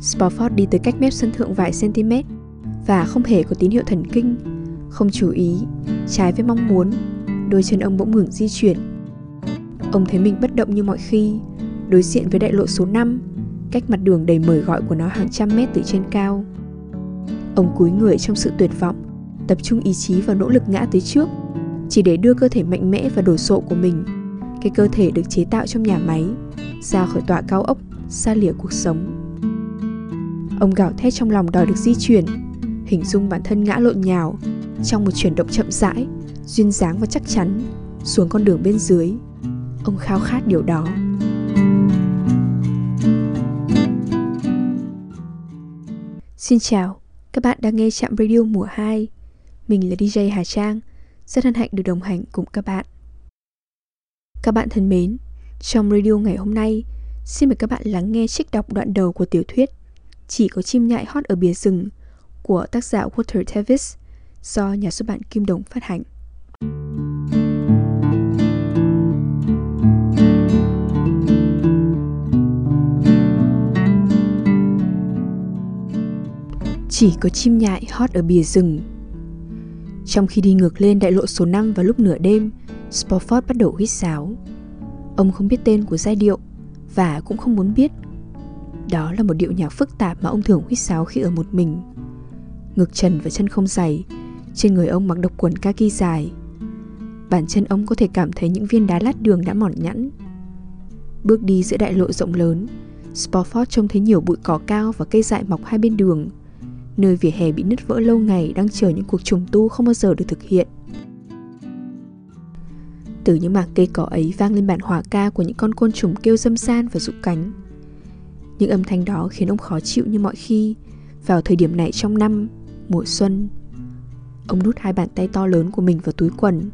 Spofford đi tới cách mép sân thượng vài cm và không hề có tín hiệu thần kinh, không chú ý, trái với mong muốn, đôi chân ông bỗng ngừng di chuyển. Ông thấy mình bất động như mọi khi, đối diện với đại lộ số 5, cách mặt đường đầy mời gọi của nó hàng trăm mét từ trên cao. Ông cúi người trong sự tuyệt vọng, tập trung ý chí vào nỗ lực ngã tới trước, chỉ để đưa cơ thể mạnh mẽ và đồ sộ của mình, cái cơ thể được chế tạo trong nhà máy, ra khỏi tọa cao ốc, xa lìa cuộc sống. Ông gào thét trong lòng đòi được di chuyển, hình dung bản thân ngã lộn nhào trong một chuyển động chậm rãi, duyên dáng và chắc chắn xuống con đường bên dưới. Ông khao khát điều đó. Xin chào, các bạn đang nghe Trạm Radio mùa 2. Mình là DJ Hà Trang, rất hân hạnh được đồng hành cùng các bạn. Các bạn thân mến, trong radio ngày hôm nay, xin mời các bạn lắng nghe trích đọc đoạn đầu của tiểu thuyết chỉ có chim nhại hót ở bìa rừng của tác giả Walter Tevis do nhà xuất bản Kim Đồng phát hành. Chỉ có chim nhại hót ở bìa rừng Trong khi đi ngược lên đại lộ số 5 vào lúc nửa đêm, Spofford bắt đầu huýt sáo Ông không biết tên của giai điệu Và cũng không muốn biết đó là một điệu nhạc phức tạp mà ông thường huýt sáo khi ở một mình. Ngực trần và chân không dày, Trên người ông mặc độc quần kaki dài. Bàn chân ông có thể cảm thấy những viên đá lát đường đã mòn nhẵn. Bước đi giữa đại lộ rộng lớn, Spofford trông thấy nhiều bụi cỏ cao và cây dại mọc hai bên đường, Nơi vỉa hè bị nứt vỡ lâu ngày đang chờ những cuộc trùng tu không bao giờ được thực hiện. Từ những mảng cây cỏ ấy vang lên bản hòa ca của những con côn trùng kêu dâm san và rụng cánh. Những âm thanh đó khiến ông khó chịu như mọi khi. Vào thời điểm này trong năm mùa xuân Ông đút hai bàn tay to lớn của mình vào túi quần.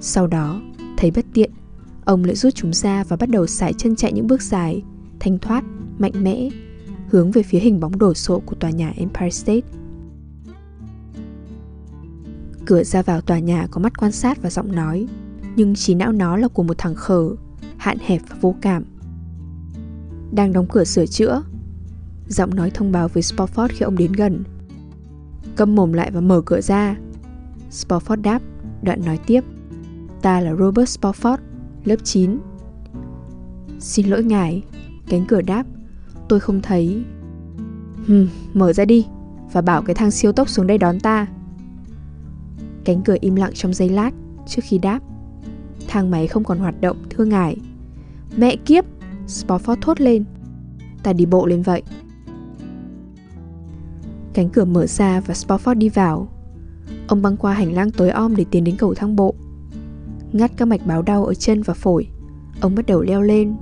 Sau đó, thấy bất tiện Ông lại rút chúng ra và bắt đầu sải chân chạy những bước dài Thanh thoát, mạnh mẽ Hướng về phía hình bóng đổ sộ của tòa nhà Empire State. Cửa ra vào tòa nhà có mắt quan sát và giọng nói Nhưng trí não nó là của một thằng khờ Hạn hẹp và vô cảm. Đang đóng cửa sửa chữa. Giọng nói thông báo với Spofford khi ông đến gần. Câm mồm lại và mở cửa ra. Spofford đáp Đoạn nói tiếp. Ta là Robert Spofford Lớp 9 Xin lỗi ngài Cánh cửa đáp. Tôi không thấy. Hừm, mở ra đi Và bảo cái thang siêu tốc xuống đây đón ta. Cánh cửa im lặng trong giây lát Trước khi đáp. Thang máy không còn hoạt động thưa ngài. Mẹ kiếp! Spofford thốt lên. Ta đi bộ lên vậy. Cánh cửa mở ra và Spofford đi vào. Ông băng qua hành lang tối om để tiến đến cầu thang bộ. Ngắt các mạch báo đau ở chân và phổi, Ông bắt đầu leo lên.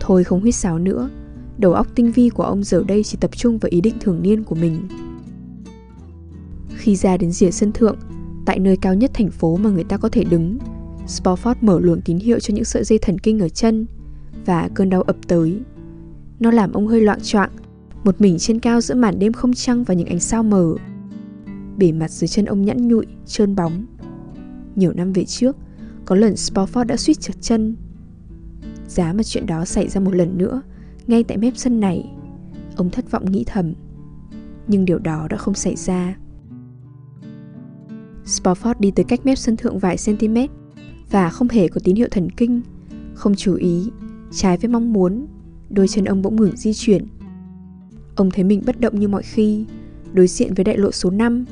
Thôi không huyết sáo nữa, Đầu óc tinh vi của ông giờ đây chỉ tập trung vào ý định thường niên của mình. Khi ra đến rìa sân thượng, Tại nơi cao nhất thành phố mà người ta có thể đứng Spofford mở luồng tín hiệu cho những sợi dây thần kinh ở chân. Và cơn đau ập tới. Nó làm ông hơi loạn choạng một mình trên cao giữa màn đêm không trăng và những ánh sao mờ. Bề mặt dưới chân ông nhẵn nhụi, trơn bóng. Nhiều năm về trước Có lần Spofford đã suýt trượt chân. Giá mà chuyện đó xảy ra một lần nữa Ngay tại mép sân này Ông thất vọng nghĩ thầm. Nhưng điều đó đã không xảy ra. Spofford đi tới cách mép sân thượng vài cm Và không hề có tín hiệu thần kinh Không chú ý. Trái với mong muốn Đôi chân ông bỗng ngừng di chuyển Ông thấy mình bất động như mọi khi, đối diện với đại lộ số 5,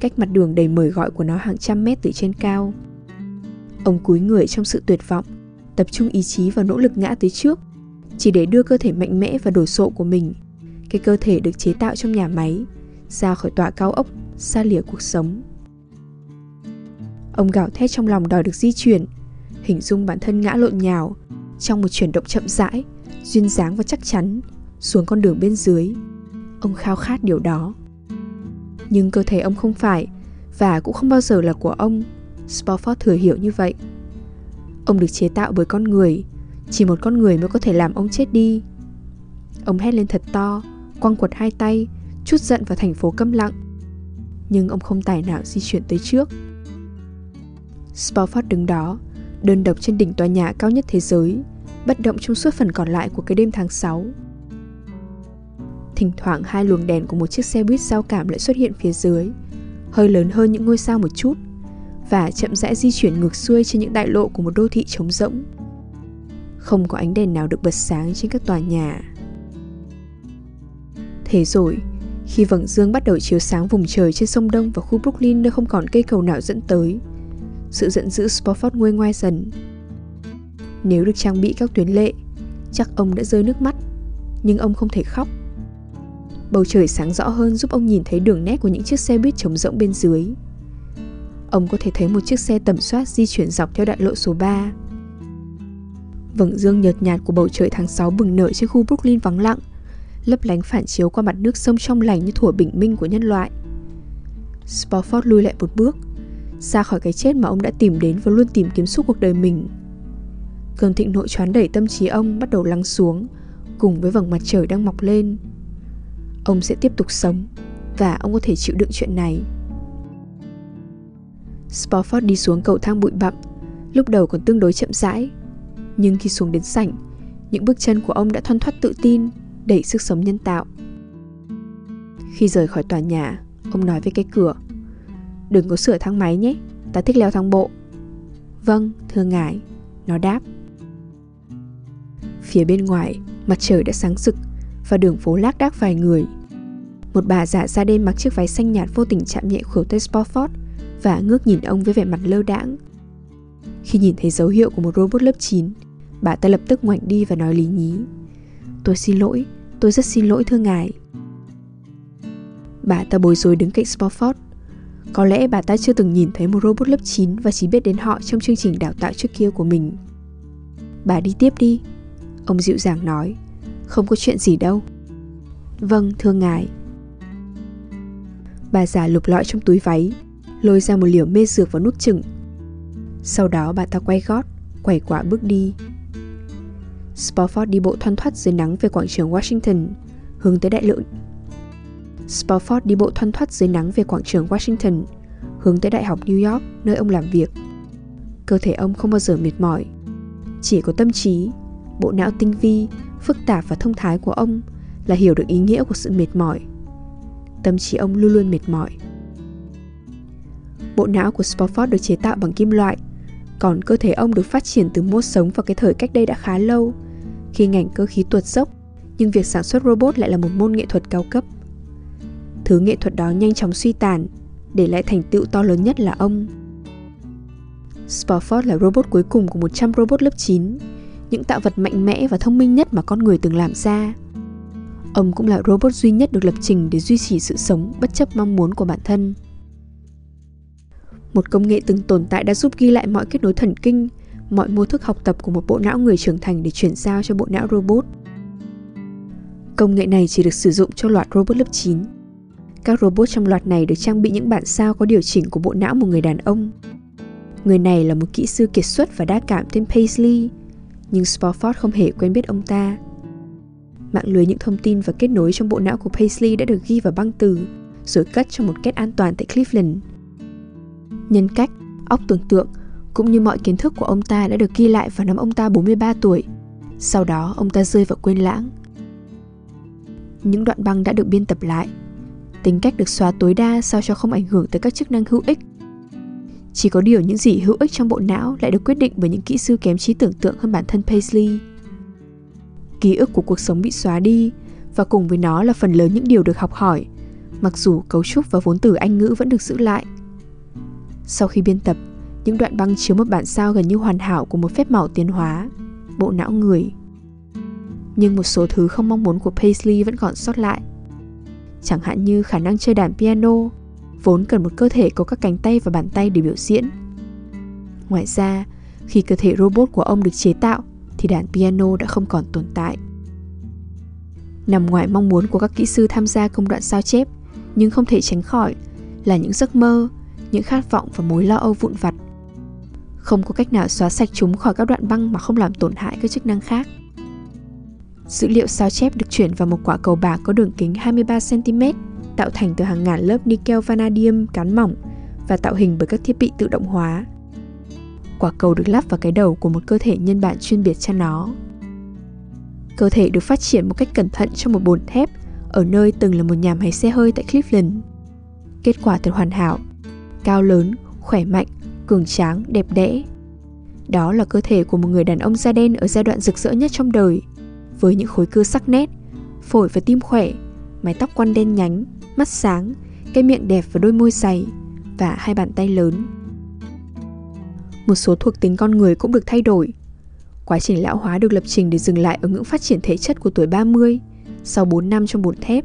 cách mặt đường đầy mời gọi của nó hàng trăm mét từ trên cao. Ông cúi người trong sự tuyệt vọng, tập trung ý chí vào nỗ lực ngã tới trước, chỉ để đưa cơ thể mạnh mẽ và đồ sộ của mình, cái cơ thể được chế tạo trong nhà máy, ra khỏi tòa cao ốc, xa lìa cuộc sống. Ông gào thét trong lòng đòi được di chuyển, hình dung bản thân ngã lộn nhào trong một chuyển động chậm rãi, duyên dáng và chắc chắn xuống con đường bên dưới. Ông khao khát điều đó. Nhưng cơ thể ông không phải và cũng không bao giờ là của ông. Spofford thừa hiểu như vậy. Ông được chế tạo bởi con người, chỉ một con người mới có thể làm ông chết đi. Ông hét lên thật to, quăng quật hai tay, chút giận vào thành phố câm lặng. Nhưng ông không tài nào di chuyển tới trước. Spofford đứng đó, đơn độc trên đỉnh tòa nhà cao nhất thế giới, bất động trong suốt phần còn lại của cái đêm tháng 6. Thỉnh thoảng hai luồng đèn của một chiếc xe buýt giao cảm lại xuất hiện phía dưới, hơi lớn hơn những ngôi sao một chút, và chậm rãi di chuyển ngược xuôi trên những đại lộ của một đô thị trống rỗng. Không có ánh đèn nào được bật sáng trên các tòa nhà. Thế rồi, khi vầng dương bắt đầu chiếu sáng vùng trời trên sông Đông và khu Brooklyn nơi không còn cây cầu nào dẫn tới, sự giận dữ Spofford nguôi ngoai dần. Nếu được trang bị các tuyến lệ, chắc ông đã rơi nước mắt, nhưng ông không thể khóc. Bầu trời sáng rõ hơn giúp ông nhìn thấy đường nét của những chiếc xe buýt trống rỗng bên dưới. Ông có thể thấy một chiếc xe tầm soát di chuyển dọc theo đại lộ số 3. Vầng dương nhợt nhạt của bầu trời tháng 6 bừng nở trên khu Brooklyn vắng lặng, lấp lánh phản chiếu qua mặt nước sông trong lành như thủa bình minh của nhân loại. Spofford lui lại một bước, ra khỏi cái chết mà ông đã tìm đến và luôn tìm kiếm suốt cuộc đời mình. Cơn thịnh nộ choán đẩy tâm trí ông bắt đầu lắng xuống, cùng với vầng mặt trời đang mọc lên. Ông sẽ tiếp tục sống, và ông có thể chịu đựng chuyện này. Spofford đi xuống cầu thang bụi bặm, lúc đầu còn tương đối chậm rãi. Nhưng khi xuống đến sảnh, những bước chân của ông đã thoăn thoắt tự tin, đẩy sức sống nhân tạo. Khi rời khỏi tòa nhà, ông nói với cái cửa Đừng có sửa thang máy nhé, ta thích leo thang bộ Vâng, thưa ngài, nó đáp Phía bên ngoài, mặt trời đã sáng rực và đường phố lác đác vài người. Một bà già ra đêm mặc chiếc váy xanh nhạt vô tình chạm nhẹ khuỷu tay Spofford và ngước nhìn ông với vẻ mặt lơ đãng. Khi nhìn thấy dấu hiệu của một robot lớp 9, bà ta lập tức ngoảnh đi và nói lý nhí. Tôi xin lỗi, tôi rất xin lỗi thưa ngài. Bà ta bối rối đứng cạnh Spofford. Có lẽ bà ta chưa từng nhìn thấy một robot lớp 9 và chỉ biết đến họ trong chương trình đào tạo trước kia của mình. Bà đi tiếp đi, ông dịu dàng nói. Không có chuyện gì đâu. Vâng, thưa ngài. Bà già lục lọi trong túi váy, lôi ra một liều mê dược và nút chừng. Sau đó bà ta quay gót, quẩy quả bước đi. Spofford đi bộ thoăn thoắt dưới nắng về quảng trường Washington, hướng tới đại lộ. Spofford đi bộ thoăn thoắt dưới nắng về quảng trường Washington, hướng tới Đại học New York, nơi ông làm việc. Cơ thể ông không bao giờ mệt mỏi, chỉ có tâm trí, bộ não tinh vi, phức tạp và thông thái của ông là hiểu được ý nghĩa của sự mệt mỏi. Tâm trí ông luôn luôn mệt mỏi. Bộ não của Spofford được chế tạo bằng kim loại, còn cơ thể ông được phát triển từ mô sống vào cái thời cách đây đã khá lâu, khi ngành cơ khí tuột dốc, nhưng việc sản xuất robot lại là một môn nghệ thuật cao cấp. Thứ nghệ thuật đó nhanh chóng suy tàn, để lại thành tựu to lớn nhất là ông. Spofford là robot cuối cùng của 100 robot lớp 9, những tạo vật mạnh mẽ và thông minh nhất mà con người từng làm ra. Ông cũng là robot duy nhất được lập trình để duy trì sự sống bất chấp mong muốn của bản thân. Một công nghệ từng tồn tại đã giúp ghi lại mọi kết nối thần kinh, mọi mô thức học tập của một bộ não người trưởng thành để chuyển giao cho bộ não robot. Công nghệ này chỉ được sử dụng cho loạt robot lớp 9. Các robot trong loạt này được trang bị những bản sao có điều chỉnh của bộ não một người đàn ông. Người này là một kỹ sư kiệt xuất và đa cảm tên Paisley, nhưng Spofford không hề quen biết ông ta. Mạng lưới những thông tin và kết nối trong bộ não của Paisley đã được ghi vào băng từ, rồi cất trong một kết an toàn tại Cleveland. Nhân cách, óc tưởng tượng cũng như mọi kiến thức của ông ta đã được ghi lại vào năm ông ta 43 tuổi. Sau đó ông ta rơi vào quên lãng. Những đoạn băng đã được biên tập lại. Tính cách được xóa tối đa sao cho không ảnh hưởng tới các chức năng hữu ích. Chỉ có điều những gì hữu ích trong bộ não lại được quyết định bởi những kỹ sư kém trí tưởng tượng hơn bản thân Paisley. Ký ức của cuộc sống bị xóa đi và cùng với nó là phần lớn những điều được học hỏi, mặc dù cấu trúc và vốn từ Anh ngữ vẫn được giữ lại. Sau khi biên tập, những đoạn băng chiếu một bản sao gần như hoàn hảo của một phép màu tiến hóa, bộ não người. Nhưng một số thứ không mong muốn của Paisley vẫn còn sót lại. Chẳng hạn như khả năng chơi đàn piano, vốn cần một cơ thể có các cánh tay và bàn tay để biểu diễn. Ngoài ra, khi cơ thể robot của ông được chế tạo thì đàn piano đã không còn tồn tại. Nằm ngoài mong muốn của các kỹ sư tham gia công đoạn sao chép, nhưng không thể tránh khỏi là những giấc mơ, những khát vọng và mối lo âu vụn vặt. Không có cách nào xóa sạch chúng khỏi các đoạn băng mà không làm tổn hại các chức năng khác. Dữ liệu sao chép được chuyển vào một quả cầu bạc có đường kính 23cm, tạo thành từ hàng ngàn lớp nickel vanadium cán mỏng và tạo hình bởi các thiết bị tự động hóa. Quả cầu được lắp vào cái đầu của một cơ thể nhân bản chuyên biệt cho nó. Cơ thể được phát triển một cách cẩn thận trong một bồn thép ở nơi từng là một nhà máy xe hơi tại Cleveland. Kết quả thật hoàn hảo, cao lớn, khỏe mạnh, cường tráng, đẹp đẽ. Đó là cơ thể của một người đàn ông da đen ở giai đoạn rực rỡ nhất trong đời, với những khối cơ sắc nét, phổi và tim khỏe, mái tóc quăn đen nhánh, mắt sáng, cái miệng đẹp và đôi môi dày, và hai bàn tay lớn. Một số thuộc tính con người cũng được thay đổi. Quá trình lão hóa được lập trình để dừng lại ở ngưỡng phát triển thể chất của tuổi 30, sau 4 năm trong bột thép.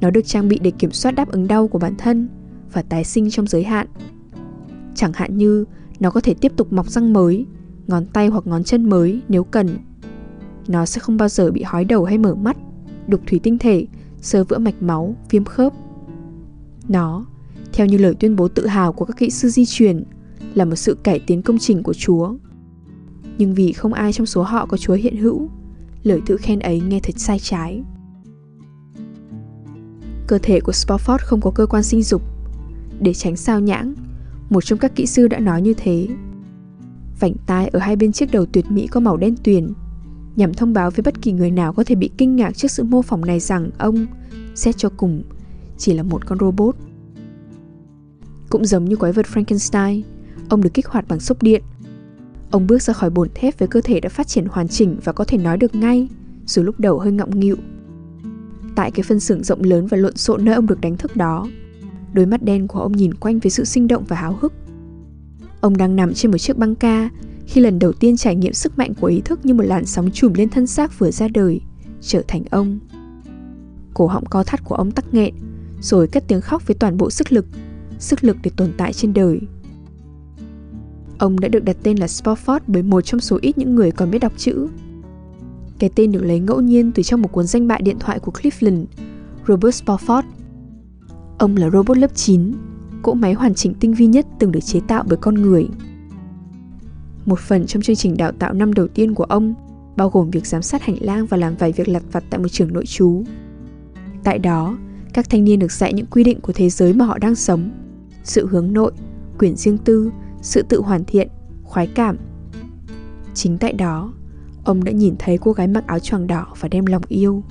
Nó được trang bị để kiểm soát đáp ứng đau của bản thân và tái sinh trong giới hạn. Chẳng hạn như nó có thể tiếp tục mọc răng mới, ngón tay hoặc ngón chân mới nếu cần. Nó sẽ không bao giờ bị hói đầu hay mở mắt, đục thủy tinh thể, sơ vữa mạch máu, viêm khớp. Nó, theo như lời tuyên bố tự hào của các kỹ sư di truyền, là một sự cải tiến công trình của Chúa. Nhưng vì không ai trong số họ có Chúa hiện hữu, lời tự khen ấy nghe thật sai trái. Cơ thể của Spofford không có cơ quan sinh dục. Để tránh sao nhãng, một trong các kỹ sư đã nói như thế. Vành tai ở hai bên chiếc đầu tuyệt mỹ có màu đen tuyền, nhằm thông báo với bất kỳ người nào có thể bị kinh ngạc trước sự mô phỏng này rằng ông, xét cho cùng, chỉ là một con robot. Cũng giống như quái vật Frankenstein, ông được kích hoạt bằng sốc điện. Ông bước ra khỏi bồn thép với cơ thể đã phát triển hoàn chỉnh và có thể nói được ngay, dù lúc đầu hơi ngọng nghịu. Tại cái phân xưởng rộng lớn và lộn xộn nơi ông được đánh thức đó, đôi mắt đen của ông nhìn quanh với sự sinh động và háo hức. Ông đang nằm trên một chiếc băng ca khi lần đầu tiên trải nghiệm sức mạnh của ý thức như một làn sóng trùm lên thân xác vừa ra đời, trở thành ông. Cổ họng co thắt của ông tắc nghẹn, rồi cất tiếng khóc với toàn bộ sức lực, sức lực để tồn tại trên đời. Ông đã được đặt tên là Spofford bởi một trong số ít những người còn biết đọc chữ. Cái tên được lấy ngẫu nhiên từ trong một cuốn danh bạ điện thoại của Cleveland, Robert Spofford. Ông là robot lớp 9, cỗ máy hoàn chỉnh tinh vi nhất từng được chế tạo bởi con người. Một phần trong chương trình đào tạo năm đầu tiên của ông bao gồm việc giám sát hành lang và làm vài việc lặt vặt tại một trường nội trú. Tại đó, các thanh niên được dạy những quy định của thế giới mà họ đang sống, sự hướng nội, quyền riêng tư, sự tự hoàn thiện, khoái cảm. Chính tại đó, ông đã nhìn thấy cô gái mặc áo choàng đỏ và đem lòng yêu.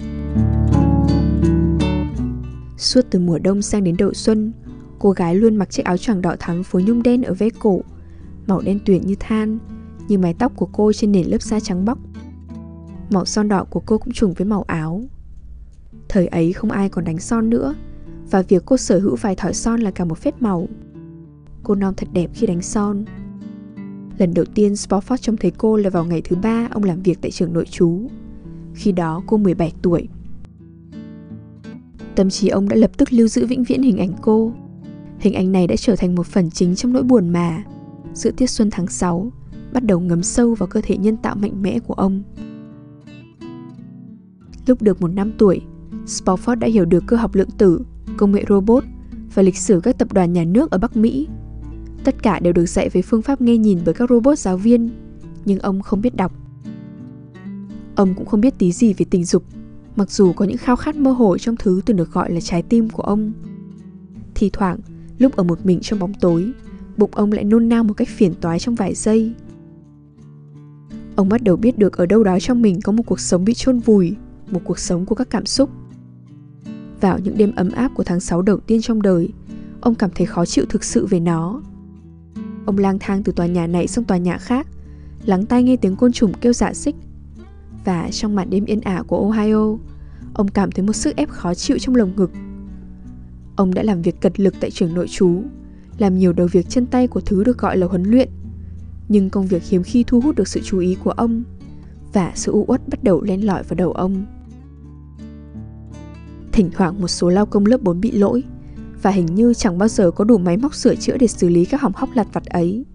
Suốt từ mùa đông sang đến đầu xuân, cô gái luôn mặc chiếc áo choàng đỏ thắm phối nhung đen ở ve cổ, màu đen tuyền như than, như mái tóc của cô trên nền lớp da trắng bóc. Màu son đỏ của cô cũng trùng với màu áo. Thời ấy không ai còn đánh son nữa, và việc cô sở hữu vài thỏi son là cả một phép màu. Cô non thật đẹp khi đánh son. Lần đầu tiên Spofford trông thấy cô là vào ngày thứ ba ông làm việc tại trường nội trú. Khi đó cô 17 tuổi. Tâm trí ông đã lập tức lưu giữ vĩnh viễn hình ảnh cô. Hình ảnh này đã trở thành một phần chính trong nỗi buồn mà, giữa tiết xuân tháng 6, bắt đầu ngấm sâu vào cơ thể nhân tạo mạnh mẽ của ông. Lúc được một năm tuổi, Spofford đã hiểu được cơ học lượng tử, công nghệ robot và lịch sử các tập đoàn nhà nước ở Bắc Mỹ Tất cả đều được dạy với phương pháp nghe nhìn bởi các robot giáo viên, nhưng ông không biết đọc. Ông cũng không biết tí gì về tình dục, mặc dù có những khao khát mơ hồ trong thứ từng được gọi là trái tim của ông. Thì thoảng, lúc ở một mình trong bóng tối, bụng ông lại nôn nao một cách phiền toái trong vài giây. Ông bắt đầu biết được ở đâu đó trong mình có một cuộc sống bị chôn vùi, một cuộc sống của các cảm xúc. Vào những đêm ấm áp của tháng 6 đầu tiên trong đời, ông cảm thấy khó chịu thực sự về nó. Ông lang thang từ tòa nhà này sang tòa nhà khác, lắng tai nghe tiếng côn trùng kêu dạ xích. Và trong màn đêm yên ả của Ohio, ông cảm thấy một sức ép khó chịu trong lồng ngực. Ông đã làm việc cật lực tại trường nội trú, làm nhiều đầu việc chân tay của thứ được gọi là huấn luyện. Nhưng công việc hiếm khi thu hút được sự chú ý của ông, và sự u uất bắt đầu len lỏi vào đầu ông. Thỉnh thoảng một số lao công lớp 4 bị lỗi, và hình như chẳng bao giờ có đủ máy móc sửa chữa để xử lý các hỏng hóc lặt vặt ấy.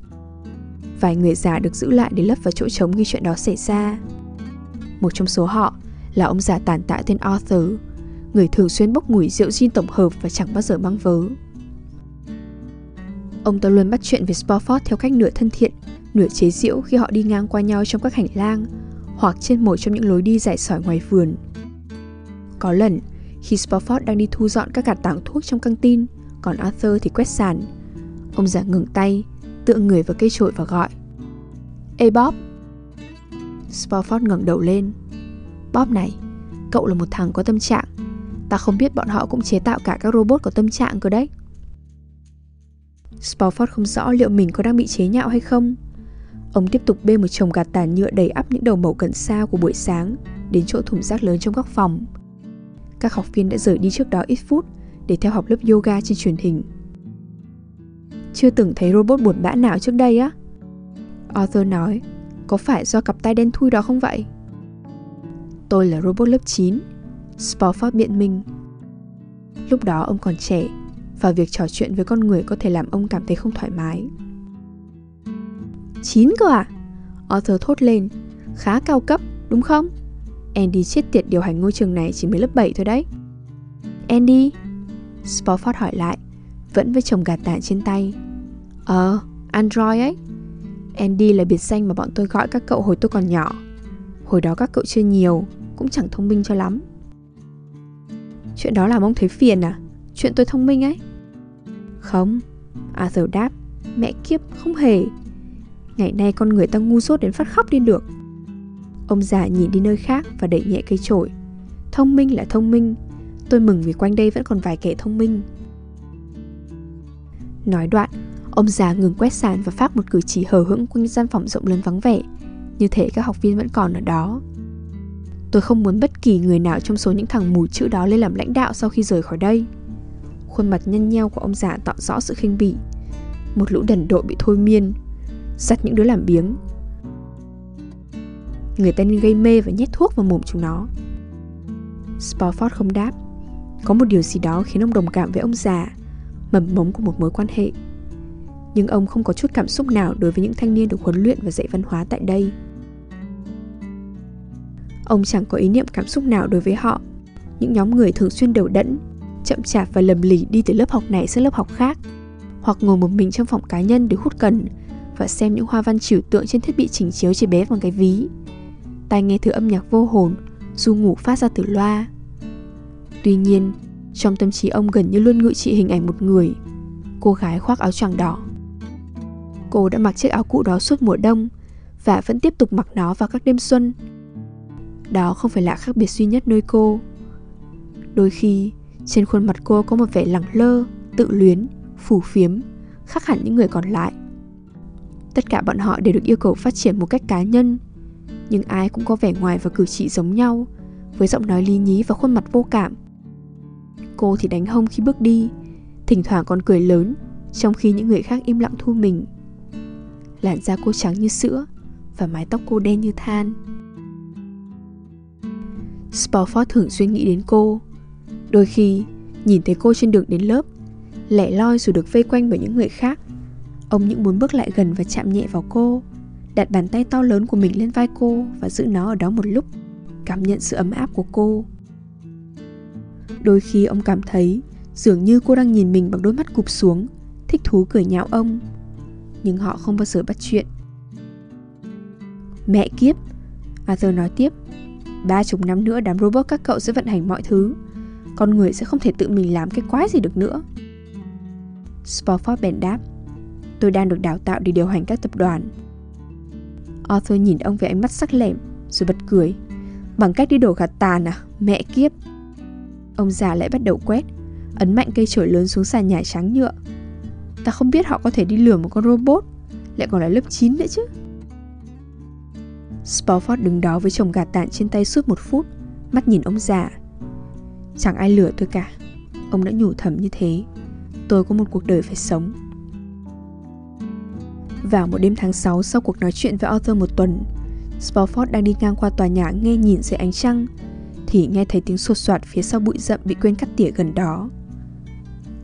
Vài người già được giữ lại để lấp vào chỗ trống khi chuyện đó xảy ra. Một trong số họ là ông già tàn tạ tên Arthur, người thường xuyên bốc mùi rượu gin tổng hợp và chẳng bao giờ mang vớ. Ông ta luôn bắt chuyện với Spofford theo cách nửa thân thiện, nửa chế giễu khi họ đi ngang qua nhau trong các hành lang hoặc trên một trong những lối đi dài sỏi ngoài vườn. Có lần, khi Spofford đang đi thu dọn các gạt tảng thuốc trong căng tin, còn Arthur thì quét sàn. Ông già ngừng tay, tựa người vào cây trội và gọi. Ê Bob! Spofford ngẩng đầu lên. Bob này, cậu là một thằng có tâm trạng. Ta không biết bọn họ cũng chế tạo cả các robot có tâm trạng cơ đấy. Spofford không rõ liệu mình có đang bị chế nhạo hay không. Ông tiếp tục bê một chồng gạt tàn nhựa đầy ắp những đầu mẩu cần sa của buổi sáng đến chỗ thùng rác lớn trong góc phòng. Các học viên đã rời đi trước đó ít phút để theo học lớp yoga trên truyền hình. Chưa từng thấy robot buồn bã nào trước đây á? Arthur nói, có phải do cặp tay đen thui đó không vậy? Tôi là robot lớp 9, Spofford biện minh. Lúc đó ông còn trẻ và việc trò chuyện với con người có thể làm ông cảm thấy không thoải mái. Chín cơ à? Arthur thốt lên, khá cao cấp, đúng không? Andy chết tiệt điều hành ngôi trường này chỉ mới lớp 7 thôi đấy. Andy? Spofford hỏi lại, vẫn với chồng gạt tàn trên tay. Ờ, Android ấy. Andy là biệt danh mà bọn tôi gọi các cậu hồi tôi còn nhỏ. Hồi đó các cậu chưa nhiều, cũng chẳng thông minh cho lắm. Chuyện đó làm ông thấy phiền à? Chuyện tôi thông minh ấy. Không, Arthur đáp, mẹ kiếp, không hề. Ngày nay con người ta ngu dốt đến phát khóc đi được. Ông già nhìn đi nơi khác và đẩy nhẹ cây chổi. Thông minh là thông minh, tôi mừng vì quanh đây vẫn còn vài kẻ thông minh. Nói đoạn, ông già ngừng quét sàn và phát một cử chỉ hờ hững quanh gian phòng rộng lớn vắng vẻ, như thể các học viên vẫn còn ở đó. Tôi không muốn bất kỳ người nào trong số những thằng mù chữ đó lên làm lãnh đạo sau khi rời khỏi đây. Khuôn mặt nhăn nheo của ông già tỏ rõ sự khinh bỉ. Một lũ đần độ bị thôi miên, dắt những đứa làm biếng. Người ta nên gây mê và nhét thuốc vào mồm chúng nó. Spofford không đáp. Có một điều gì đó khiến ông đồng cảm với ông già, mầm mống của một mối quan hệ. Nhưng ông không có chút cảm xúc nào đối với những thanh niên được huấn luyện và dạy văn hóa tại đây. Ông chẳng có ý niệm cảm xúc nào đối với họ Những nhóm người thường xuyên đều đẫn Chậm chạp và lầm lì đi từ lớp học này sang lớp học khác, Hoặc ngồi một mình trong phòng cá nhân để hút cần Và xem những hoa văn trừu tượng trên thiết bị chỉnh chiếu chỉ bé bằng cái ví. Tai nghe thứ âm nhạc vô hồn Du ngủ phát ra từ loa. Tuy nhiên, Trong tâm trí ông gần như luôn ngự trị hình ảnh một người, Cô gái khoác áo choàng đỏ. Cô đã mặc chiếc áo cũ đó suốt mùa đông Và vẫn tiếp tục mặc nó vào các đêm xuân. Đó không phải là khác biệt duy nhất nơi cô. Đôi khi trên khuôn mặt cô có một vẻ lẳng lơ Tự luyến, phủ phiếm Khác hẳn những người còn lại. Tất cả bọn họ đều được yêu cầu phát triển một cách cá nhân Nhưng ai cũng có vẻ ngoài và cử chỉ giống nhau Với giọng nói lý nhí và khuôn mặt vô cảm. Cô thì đánh hông khi bước đi Thỉnh thoảng còn cười lớn Trong khi những người khác im lặng thu mình. Làn da cô trắng như sữa Và mái tóc cô đen như than. Spofford thường xuyên nghĩ đến cô Đôi khi, nhìn thấy cô trên đường đến lớp, Lẻ loi dù được vây quanh bởi những người khác, Ông những muốn bước lại gần và chạm nhẹ vào cô, Đặt bàn tay to lớn của mình lên vai cô Và giữ nó ở đó một lúc, Cảm nhận sự ấm áp của cô. Đôi khi ông cảm thấy Dường như cô đang nhìn mình bằng đôi mắt cụp xuống, Thích thú cười nhạo ông, Nhưng họ không bao giờ bắt chuyện. Mẹ kiếp, Arthur nói tiếp, Ba chục năm nữa đám robot các cậu sẽ vận hành mọi thứ. Con người sẽ không thể tự mình làm cái quái gì được nữa. Spofford bèn đáp, Tôi đang được đào tạo để điều hành các tập đoàn. Arthur nhìn ông với ánh mắt sắc lẻm Rồi bật cười, Bằng cách đi đổ gạt tàn à Mẹ kiếp. Ông già lại bắt đầu quét, Ấn mạnh cây chổi lớn xuống sàn nhà trắng nhựa. Ta không biết họ có thể đi lừa một con robot, Lại còn là lớp 9 nữa chứ. Spofford đứng đó với chồng gạt tàn trên tay suốt một phút, Mắt nhìn ông già Chẳng ai lừa tôi cả. Ông đã nhủ thầm như thế. Tôi có một cuộc đời phải sống. Vào một đêm tháng 6 sau cuộc nói chuyện với Arthur một tuần, Spofford đang đi ngang qua tòa nhà nghe nhìn dưới ánh trăng, Thì nghe thấy tiếng sột soạt phía sau bụi rậm bị quên cắt tỉa gần đó.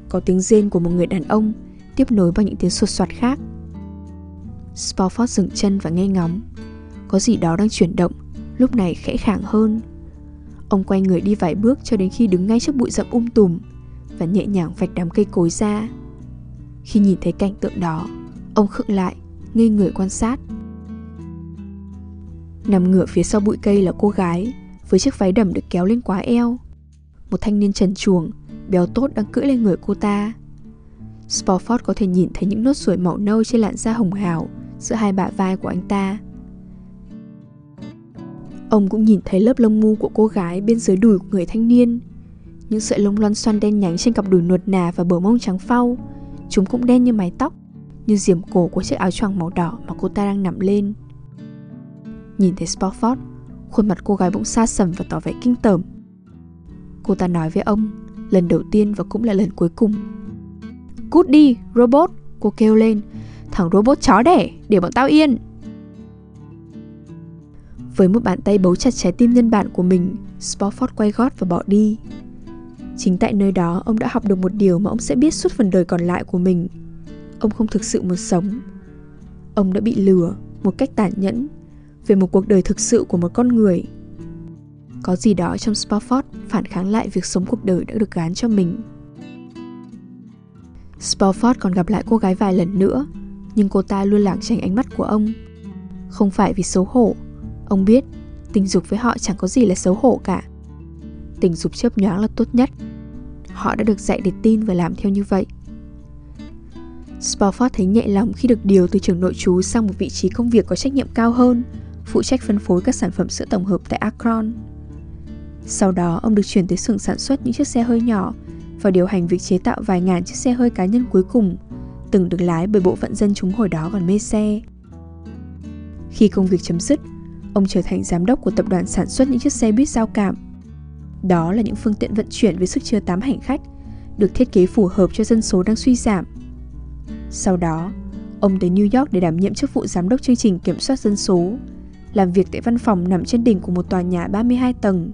Có tiếng rên của một người đàn ông Tiếp nối bằng những tiếng sột soạt khác. Spofford dừng chân và nghe ngóng. Có gì đó đang chuyển động, Lúc này khẽ khàng hơn. Ông quay người đi vài bước cho đến khi đứng ngay trước bụi rậm um tùm Và nhẹ nhàng vạch đám cây cối ra. Khi nhìn thấy cảnh tượng đó, Ông khựng lại, Ngây người quan sát. Nằm ngửa phía sau bụi cây là cô gái Với chiếc váy đầm được kéo lên quá eo. Một thanh niên trần chuồng Béo tốt đang cưỡi lên người cô ta. Spofford có thể nhìn thấy những nốt ruồi màu nâu trên làn da hồng hào Giữa hai bả vai của anh ta. Ông cũng nhìn thấy lớp lông mu của cô gái bên dưới đùi của người thanh niên những sợi lông loăn xoăn đen nhánh trên cặp đùi nuột nà và bờ mông trắng phau. Chúng cũng đen như mái tóc, như diềm cổ của chiếc áo choàng màu đỏ mà cô ta đang nằm lên. Nhìn thấy Spofford, khuôn mặt cô gái bỗng xa sầm và tỏ vẻ kinh tởm. Cô ta nói với ông, lần đầu tiên và cũng là lần cuối cùng. Cút đi, robot, cô kêu lên. Thằng robot chó đẻ, để bọn tao yên. Với một bàn tay bấu chặt trái tim nhân bản của mình, Spofford quay gót và bỏ đi. Chính tại nơi đó, ông đã học được một điều mà ông sẽ biết suốt phần đời còn lại của mình. Ông không thực sự muốn sống. Ông đã bị lừa một cách tàn nhẫn về một cuộc đời thực sự của một con người. Có gì đó trong Spofford phản kháng lại việc sống cuộc đời đã được gán cho mình. Spofford còn gặp lại cô gái vài lần nữa, nhưng cô ta luôn lảng tránh ánh mắt của ông. Không phải vì xấu hổ, ông biết tình dục với họ chẳng có gì là xấu hổ cả. Tình dục chớp nhoáng là tốt nhất. Họ đã được dạy để tin và làm theo như vậy. Spofford thấy nhẹ lòng khi được điều từ trường nội trú sang một vị trí công việc có trách nhiệm cao hơn, phụ trách phân phối các sản phẩm sữa tổng hợp tại Akron. Sau đó, ông được chuyển tới xưởng sản xuất những chiếc xe hơi nhỏ và điều hành việc chế tạo vài ngàn chiếc xe hơi cá nhân cuối cùng, từng được lái bởi bộ phận dân chúng hồi đó còn mê xe. Khi công việc chấm dứt, ông trở thành giám đốc của tập đoàn sản xuất những chiếc xe buýt giao cảm. Đó là những phương tiện vận chuyển với sức chứa 8 hành khách, được thiết kế phù hợp cho dân số đang suy giảm. Sau đó, ông tới New York để đảm nhiệm chức vụ giám đốc chương trình kiểm soát dân số, làm việc tại văn phòng nằm trên đỉnh của một tòa nhà 32 tầng.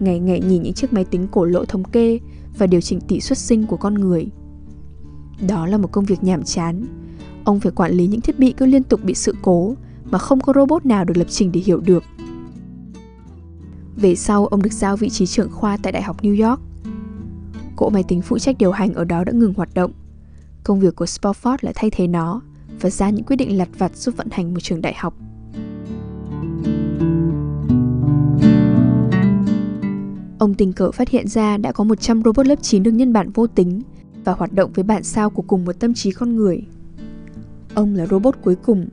Ngày ngày nhìn những chiếc máy tính cổ lỗ thống kê và điều chỉnh tỷ suất sinh của con người. Đó là một công việc nhàm chán. Ông phải quản lý những thiết bị cứ liên tục bị sự cố mà không có robot nào được lập trình để hiểu được. Về sau, ông được giao vị trí trưởng khoa tại Đại học New York. Cỗ máy tính phụ trách điều hành ở đó đã ngừng hoạt động. Công việc của Spofford lại thay thế nó và ra những quyết định lặt vặt giúp vận hành một trường đại học. Ông tình cờ phát hiện ra đã có 100 robot lớp 9 được nhân bản vô tính và hoạt động với bản sao của cùng một tâm trí con người. Ông là robot cuối cùng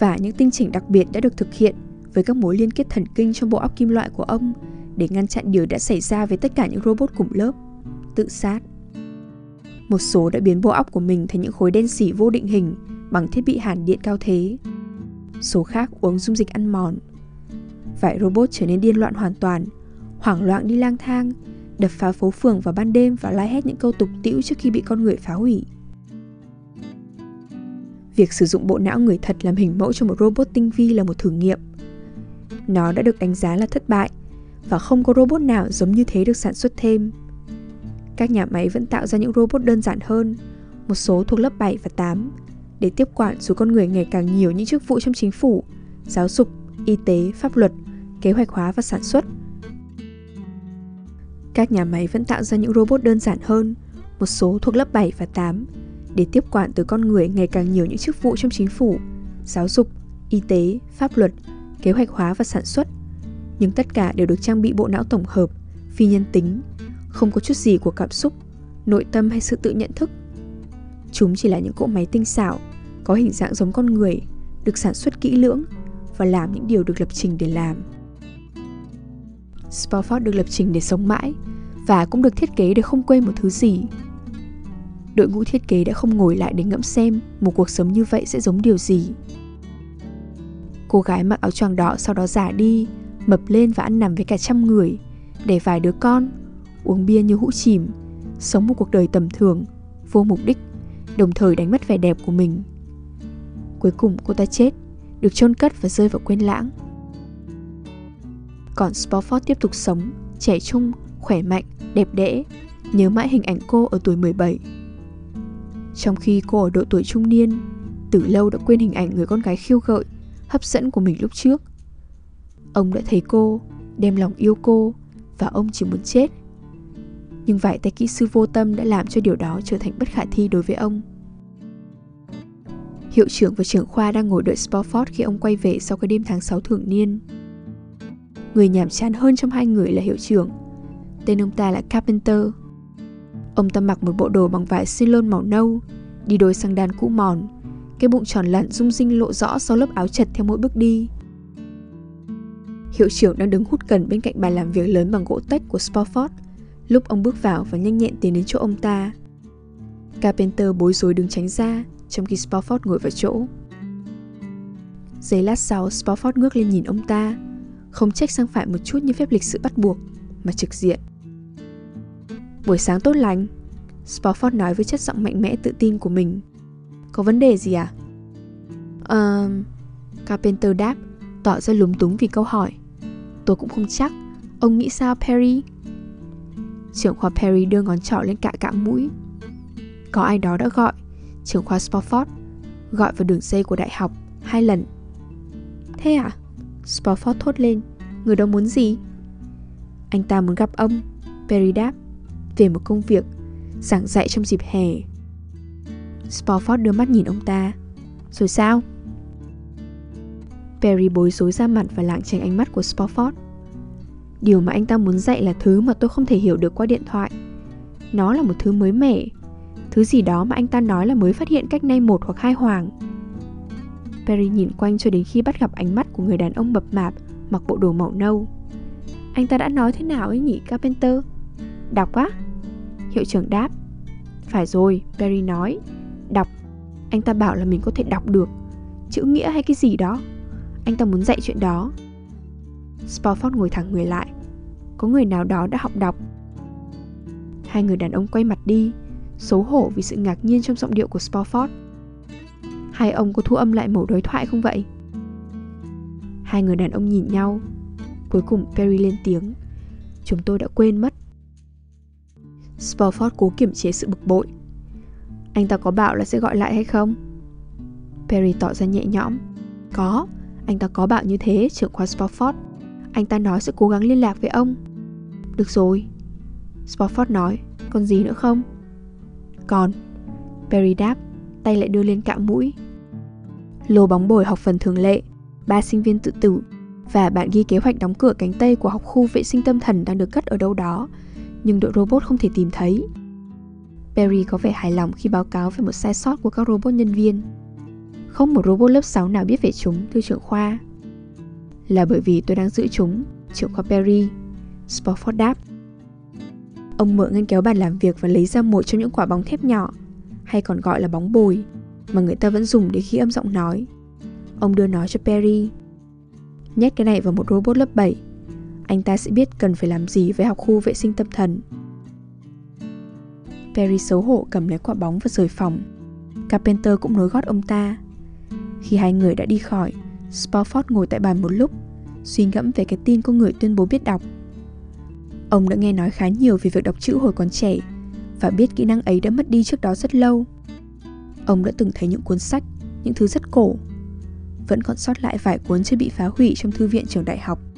và những tinh chỉnh đặc biệt đã được thực hiện với các mối liên kết thần kinh trong bộ óc kim loại của ông để ngăn chặn điều đã xảy ra với tất cả những robot cùng lớp, tự sát. Một số đã biến bộ óc của mình thành những khối đen xỉ vô định hình bằng thiết bị hàn điện cao thế. Số khác uống dung dịch ăn mòn. Vài robot trở nên điên loạn hoàn toàn hoảng loạn đi lang thang, đập phá phố phường vào ban đêm và la hét những câu tục tĩu trước khi bị con người phá hủy. Việc sử dụng bộ não người thật làm hình mẫu cho một robot tinh vi là một thử nghiệm. Nó đã được đánh giá là thất bại và không có robot nào giống như thế được sản xuất thêm. Các nhà máy vẫn tạo ra những robot đơn giản hơn, một số thuộc lớp 7 và 8, để tiếp quản số con người ngày càng nhiều những chức vụ trong chính phủ, giáo dục, y tế, pháp luật, kế hoạch hóa và sản xuất – các nhà máy vẫn tạo ra những robot đơn giản hơn, một số thuộc lớp 7 và 8, để tiếp quản từ con người ngày càng nhiều những chức vụ trong chính phủ, giáo dục, y tế, pháp luật, kế hoạch hóa và sản xuất. Nhưng tất cả đều được trang bị bộ não tổng hợp, phi nhân tính, không có chút gì của cảm xúc, nội tâm hay sự tự nhận thức. Chúng chỉ là những cỗ máy tinh xảo, có hình dạng giống con người, được sản xuất kỹ lưỡng và làm những điều được lập trình để làm. Spofford được lập trình để sống mãi và cũng được thiết kế để không quên một thứ gì. Đội ngũ thiết kế đã không ngồi lại để ngẫm xem một cuộc sống như vậy sẽ giống điều gì. Cô gái mặc áo choàng đỏ sau đó giả đi, mập lên và ăn nằm với cả trăm người, để vài đứa con, uống bia như hũ chìm, sống một cuộc đời tầm thường, vô mục đích, đồng thời đánh mất vẻ đẹp của mình. Cuối cùng cô ta chết, được chôn cất và rơi vào quên lãng. Còn Spofford tiếp tục sống, trẻ trung, khỏe mạnh, đẹp đẽ, nhớ mãi hình ảnh cô ở tuổi 17. Trong khi cô ở độ tuổi trung niên, từ lâu đã quên hình ảnh người con gái khiêu gợi, hấp dẫn của mình lúc trước. Ông đã thấy cô, đem lòng yêu cô và ông chỉ muốn chết. Nhưng vài tay kỹ sư vô tâm đã làm cho điều đó trở thành bất khả thi đối với ông. Hiệu trưởng và trưởng khoa đang ngồi đợi Spofford khi ông quay về sau cái đêm tháng 6 thường niên. Người nhàm chán hơn trong hai người là hiệu trưởng Tên ông ta là Carpenter Ông ta mặc một bộ đồ bằng vải silon màu nâu, Đi đôi sang đan cũ mòn. Cái bụng tròn lặn rung rinh lộ rõ sau lớp áo chật theo mỗi bước đi. Hiệu trưởng đang đứng hút cần bên cạnh bàn làm việc lớn bằng gỗ tách của Spofford. Lúc ông bước vào và nhanh nhẹn tiến đến chỗ ông ta. Carpenter bối rối đứng tránh ra, Trong khi Spofford ngồi vào chỗ. Giây lát sau, Spofford ngước lên nhìn ông ta. Không trách sang phải một chút như phép lịch sự bắt buộc, Mà trực diện. Buổi sáng tốt lành. Spofford nói với chất giọng mạnh mẽ tự tin của mình. Có vấn đề gì à? Ờ... Uh, Carpenter đáp Tỏ ra lúng túng vì câu hỏi. Tôi cũng không chắc. Ông nghĩ sao Perry? Trưởng khoa Perry đưa ngón trỏ lên cạ cạ mũi. Có ai đó đã gọi. Trưởng khoa Spofford Gọi vào đường dây của đại học Hai lần. Thế à? Spofford thốt lên. Người đó muốn gì? Anh ta muốn gặp ông Perry đáp. Về một công việc Giảng dạy trong dịp hè. Spofford đưa mắt nhìn ông ta. Rồi sao? Perry bối rối ra mặt và lảng tránh ánh mắt của Spofford. Điều mà anh ta muốn dạy là thứ mà tôi không thể hiểu được qua điện thoại. Nó là một thứ mới mẻ. Thứ gì đó mà anh ta nói là mới phát hiện cách nay một hoặc hai hoàng. Perry nhìn quanh cho đến khi bắt gặp ánh mắt của người đàn ông mập mạp mặc bộ đồ màu nâu. Anh ta đã nói thế nào ấy nhỉ, Carpenter? Đọc quá. Hiệu trưởng đáp. Phải rồi, Perry nói. Đọc. Anh ta bảo là mình có thể đọc được. Chữ nghĩa hay cái gì đó? Anh ta muốn dạy chuyện đó. Spofford ngồi thẳng người lại. Có người nào đó đã học đọc. Hai người đàn ông quay mặt đi Xấu hổ vì sự ngạc nhiên trong giọng điệu của Spofford. Hai ông có thu âm lại mẫu đối thoại không vậy? Hai người đàn ông nhìn nhau. Cuối cùng Perry lên tiếng. Chúng tôi đã quên mất Spofford cố kiểm chế sự bực bội. Anh ta có bảo là sẽ gọi lại hay không? Perry tỏ ra nhẹ nhõm. Có, anh ta có bảo như thế trưởng khoa Spofford. Anh ta nói sẽ cố gắng liên lạc với ông. Được rồi Spofford nói. Còn gì nữa không? Còn Perry đáp Tay lại đưa lên cạo mũi. Lô bóng bồi học phần thường lệ Ba sinh viên tự tử Và bạn ghi kế hoạch đóng cửa cánh tây của học khu vệ sinh tâm thần đang được cất ở đâu đó. Nhưng đội robot không thể tìm thấy. Perry có vẻ hài lòng khi báo cáo về một sai sót của các robot nhân viên. Không một robot lớp 6 nào biết về chúng, thưa trưởng khoa. Là bởi vì tôi đang giữ chúng, trưởng khoa Perry Spofford đáp. Ông mở ngăn kéo bàn làm việc và lấy ra một trong những quả bóng thép nhỏ Hay còn gọi là bóng bồi Mà người ta vẫn dùng để ghi âm giọng nói. Ông đưa nó cho Perry. Nhét cái này vào một robot lớp 7 anh ta sẽ biết cần phải làm gì với học khu vệ sinh tâm thần. Perry xấu hổ cầm lấy quả bóng và rời phòng. Carpenter cũng nối gót ông ta. Khi hai người đã đi khỏi Spofford ngồi tại bàn một lúc Suy ngẫm về cái tin có người tuyên bố biết đọc. Ông đã nghe nói khá nhiều về việc đọc chữ hồi còn trẻ Và biết kỹ năng ấy đã mất đi trước đó rất lâu. Ông đã từng thấy những cuốn sách, những thứ rất cổ Vẫn còn sót lại vài cuốn chưa bị phá hủy trong thư viện trường đại học.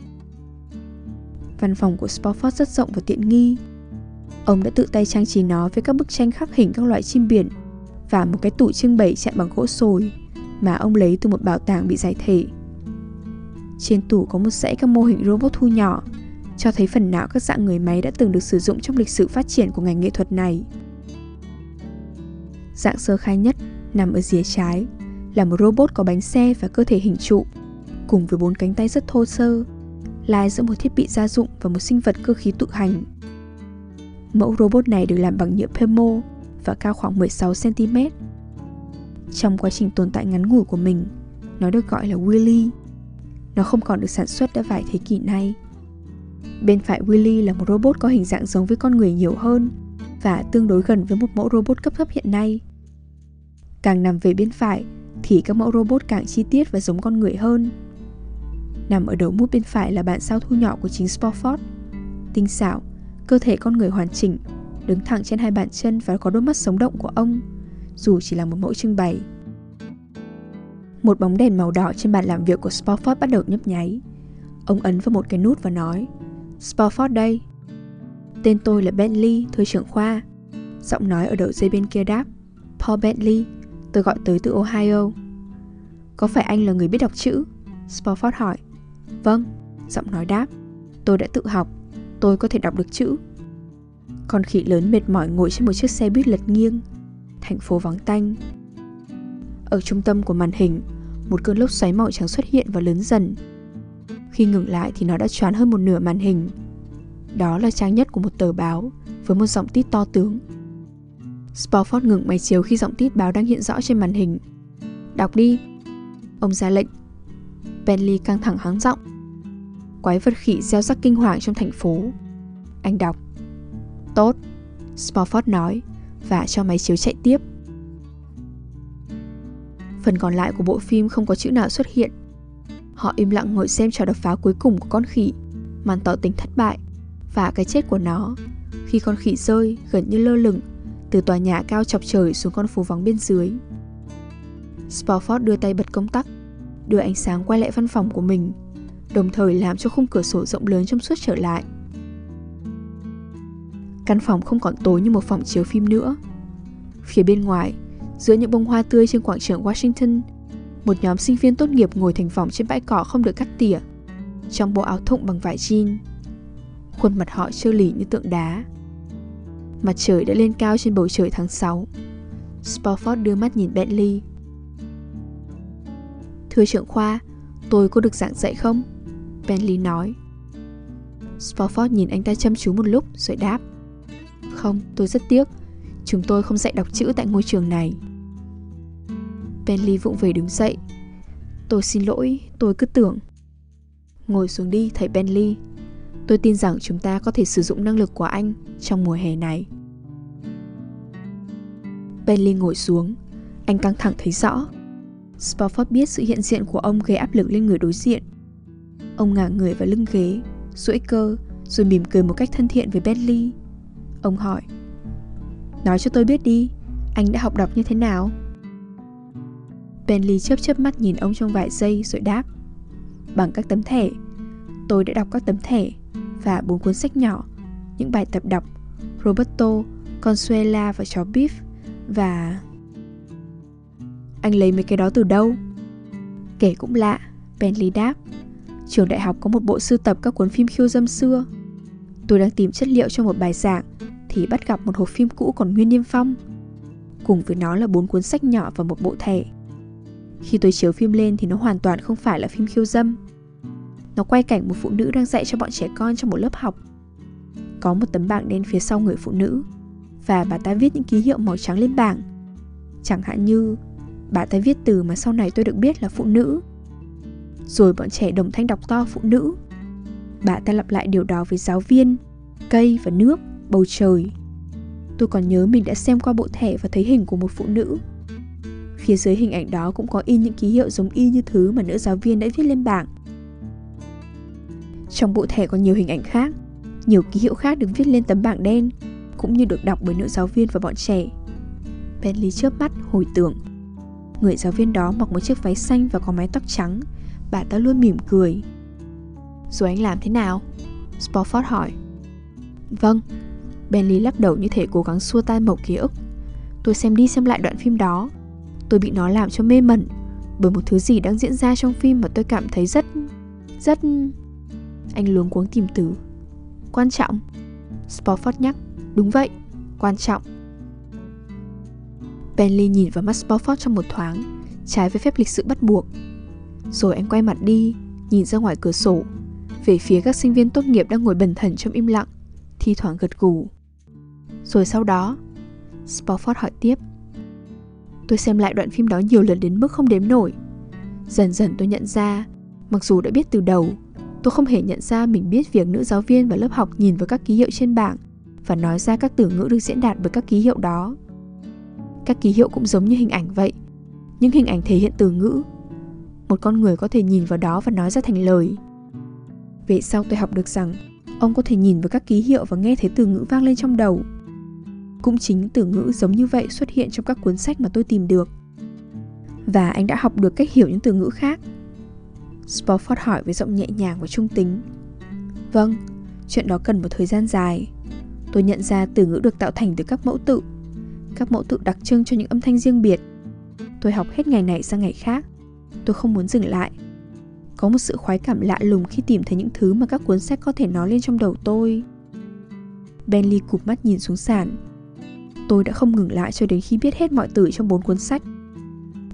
Văn phòng của Spofford rất rộng và tiện nghi. Ông đã tự tay trang trí nó với các bức tranh khắc hình các loại chim biển Và một cái tủ trưng bày chạm bằng gỗ sồi Mà ông lấy từ một bảo tàng bị giải thể. Trên tủ có một dãy các mô hình robot thu nhỏ cho thấy phần nào các dạng người máy đã từng được sử dụng trong lịch sử phát triển của ngành nghệ thuật này. Dạng sơ khai nhất nằm ở rìa trái là một robot có bánh xe và cơ thể hình trụ, cùng với bốn cánh tay rất thô sơ, lai giữa một thiết bị gia dụng và một sinh vật cơ khí tự hành. Mẫu robot này được làm bằng nhựa Pemo và cao khoảng 16cm. Trong quá trình tồn tại ngắn ngủi của mình, nó được gọi là Willy. Nó không còn được sản xuất đã vài thế kỷ nay. Bên phải Willy là một robot có hình dạng giống với con người nhiều hơn và tương đối gần với một mẫu robot cấp thấp hiện nay. Càng nằm về bên phải thì các mẫu robot càng chi tiết và giống con người hơn. Nằm ở đầu mút bên phải là bạn sao thu nhỏ của chính Spofford. Tinh xảo, cơ thể con người hoàn chỉnh, đứng thẳng trên hai bàn chân và có đôi mắt sống động của ông, dù chỉ là một mẫu trưng bày. Một bóng đèn màu đỏ trên bàn làm việc của Spofford bắt đầu nhấp nháy. Ông ấn vào một cái nút và nói Spofford đây Tên tôi là Bentley, thư trưởng khoa Giọng nói ở đầu dây bên kia đáp Paul Bentley, tôi gọi tới từ Ohio Có phải anh là người biết đọc chữ? Spofford hỏi Vâng, giọng nói đáp Tôi đã tự học, tôi có thể đọc được chữ Con khỉ lớn mệt mỏi ngồi trên một chiếc xe buýt lật nghiêng Thành phố vắng tanh Ở trung tâm của màn hình Một cơn lốc xoáy màu trắng xuất hiện và lớn dần khi ngừng lại thì nó đã choán hơn một nửa màn hình. Đó là trang nhất của một tờ báo với một giọng tít to tướng. Spofford ngừng máy chiếu khi giọng tít báo đang hiện rõ trên màn hình. Đọc đi. Ông ra lệnh. Bentley căng thẳng hắng giọng. Quái vật khỉ gieo rắc kinh hoàng trong thành phố. Anh đọc. Tốt. Spofford nói và cho máy chiếu chạy tiếp. Phần còn lại của bộ phim không có chữ nào xuất hiện. Họ im lặng ngồi xem trò đập phá cuối cùng của con khỉ, màn tỏ tình thất bại và cái chết của nó khi con khỉ rơi gần như lơ lửng từ tòa nhà cao chọc trời xuống con phố vắng bên dưới. Spofford đưa tay bật công tắc, đưa ánh sáng quay lại văn phòng của mình, đồng thời làm cho khung cửa sổ rộng lớn trong suốt trở lại. Căn phòng không còn tối như một phòng chiếu phim nữa. Phía bên ngoài, giữa những bông hoa tươi trên quảng trường Washington, một nhóm sinh viên tốt nghiệp ngồi thành vòng trên bãi cỏ không được cắt tỉa, trong bộ áo thụng bằng vải jean. Khuôn mặt họ trơ lì như tượng đá. Mặt trời đã lên cao trên bầu trời tháng 6. Spofford đưa mắt nhìn Bentley. Thưa trưởng khoa, tôi có được giảng dạy không? Bentley nói. Spofford nhìn anh ta chăm chú một lúc rồi đáp. Không, tôi rất tiếc. Chúng tôi không dạy đọc chữ tại ngôi trường này. Bentley vụng về đứng dậy. Tôi xin lỗi, tôi cứ tưởng. Ngồi xuống đi, thầy Bentley. Tôi tin rằng chúng ta có thể sử dụng năng lực của anh trong mùa hè này. Bentley ngồi xuống. Anh căng thẳng thấy rõ. Spofford biết sự hiện diện của ông gây áp lực lên người đối diện. Ông ngả người vào lưng ghế, duỗi cơ, rồi mỉm cười một cách thân thiện với Bentley. Ông hỏi Nói cho tôi biết đi Anh đã học đọc như thế nào Bentley chớp chớp mắt nhìn ông trong vài giây rồi đáp Bằng các tấm thẻ Tôi đã đọc các tấm thẻ Và bốn cuốn sách nhỏ Những bài tập đọc Roberto, Consuela và chó Beef Và... Anh lấy mấy cái đó từ đâu? Kể cũng lạ, Bentley đáp Trường đại học có một bộ sưu tập các cuốn phim khiêu dâm xưa Tôi đang tìm chất liệu cho một bài giảng thì bắt gặp một hộp phim cũ còn nguyên niêm phong. Cùng với nó là bốn cuốn sách nhỏ và một bộ thẻ. Khi tôi chiếu phim lên thì nó hoàn toàn không phải là phim khiêu dâm. Nó quay cảnh một phụ nữ đang dạy cho bọn trẻ con trong một lớp học. Có một tấm bảng đen phía sau người phụ nữ và bà ta viết những ký hiệu màu trắng lên bảng. Chẳng hạn như bà ta viết từ mà sau này tôi được biết là phụ nữ. Rồi bọn trẻ đồng thanh đọc to phụ nữ. Bà ta lặp lại điều đó với giáo viên, cây và nước bầu trời. Tôi còn nhớ mình đã xem qua bộ thẻ và thấy hình của một phụ nữ. Phía dưới hình ảnh đó cũng có in những ký hiệu giống y như thứ mà nữ giáo viên đã viết lên bảng. Trong bộ thẻ còn nhiều hình ảnh khác, nhiều ký hiệu khác được viết lên tấm bảng đen, cũng như được đọc bởi nữ giáo viên và bọn trẻ. Bentley chớp mắt hồi tưởng. Người giáo viên đó mặc một chiếc váy xanh và có mái tóc trắng, bà ta luôn mỉm cười. Rồi anh làm thế nào? Spofford hỏi. Vâng, Bentley lắc đầu như thể cố gắng xua tan mẩu ký ức. Tôi xem đi xem lại đoạn phim đó. Tôi bị nó làm cho mê mẩn bởi một thứ gì đang diễn ra trong phim mà tôi cảm thấy rất... rất... Anh luống cuống tìm từ. Quan trọng. Spofford nhắc. Đúng vậy, quan trọng. Bentley nhìn vào mắt Spofford trong một thoáng, trái với phép lịch sự bắt buộc. Rồi anh quay mặt đi, nhìn ra ngoài cửa sổ, về phía các sinh viên tốt nghiệp đang ngồi bần thần trong im lặng, thi thoảng gật gù. Rồi sau đó, Spofford hỏi tiếp. Tôi xem lại đoạn phim đó nhiều lần đến mức không đếm nổi. Dần dần tôi nhận ra, mặc dù đã biết từ đầu, tôi không hề nhận ra mình biết việc nữ giáo viên và lớp học nhìn vào các ký hiệu trên bảng và nói ra các từ ngữ được diễn đạt bởi các ký hiệu đó. Các ký hiệu cũng giống như hình ảnh vậy, những hình ảnh thể hiện từ ngữ. Một con người có thể nhìn vào đó và nói ra thành lời. Về sau tôi học được rằng ông có thể nhìn vào các ký hiệu và nghe thấy từ ngữ vang lên trong đầu. Cũng chính từ ngữ giống như vậy xuất hiện trong các cuốn sách mà tôi tìm được. Và anh đã học được cách hiểu những từ ngữ khác. Spofford hỏi với giọng nhẹ nhàng và trung tính. Vâng, chuyện đó cần một thời gian dài. Tôi nhận ra từ ngữ được tạo thành từ các mẫu tự. Các mẫu tự đặc trưng cho những âm thanh riêng biệt. Tôi học hết ngày này sang ngày khác. Tôi không muốn dừng lại. Có một sự khoái cảm lạ lùng khi tìm thấy những thứ mà các cuốn sách có thể nói lên trong đầu tôi. Bentley cụp mắt nhìn xuống sàn, tôi đã không ngừng lại cho đến khi biết hết mọi từ trong bốn cuốn sách.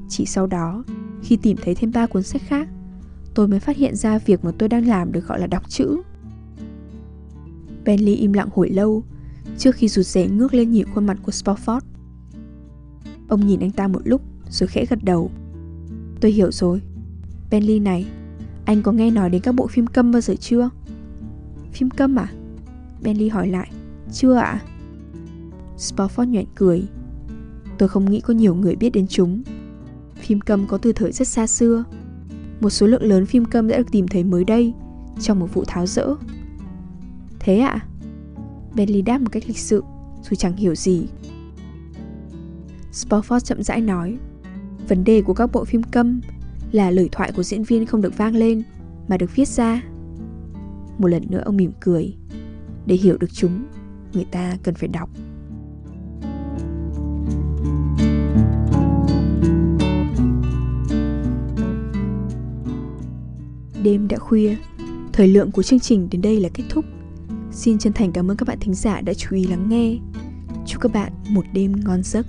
Chỉ sau đó, khi tìm thấy thêm ba cuốn sách khác, tôi mới phát hiện ra việc mà tôi đang làm được gọi là đọc chữ. Bentley im lặng hồi lâu trước khi rụt rè ngước lên nhìn khuôn mặt của Spofford. Ông nhìn anh ta một lúc rồi khẽ gật đầu. Tôi hiểu rồi. Bentley này, anh có nghe nói đến các bộ phim câm bao giờ chưa? Phim câm à? Bentley hỏi lại. Chưa ạ? À? Spofford nhoẻn cười. Tôi không nghĩ có nhiều người biết đến chúng. Phim câm có từ thời rất xa xưa. Một số lượng lớn phim câm đã được tìm thấy mới đây trong một vụ tháo rỡ. Thế ạ? À? Bentley đáp một cách lịch sự, dù chẳng hiểu gì. Spofford chậm rãi nói, vấn đề của các bộ phim câm là lời thoại của diễn viên không được vang lên mà được viết ra. Một lần nữa ông mỉm cười. Để hiểu được chúng, người ta cần phải đọc. Đêm đã khuya, thời lượng của chương trình đến đây là kết thúc. Xin chân thành cảm ơn các bạn thính giả đã chú ý lắng nghe. Chúc các bạn một đêm ngon giấc.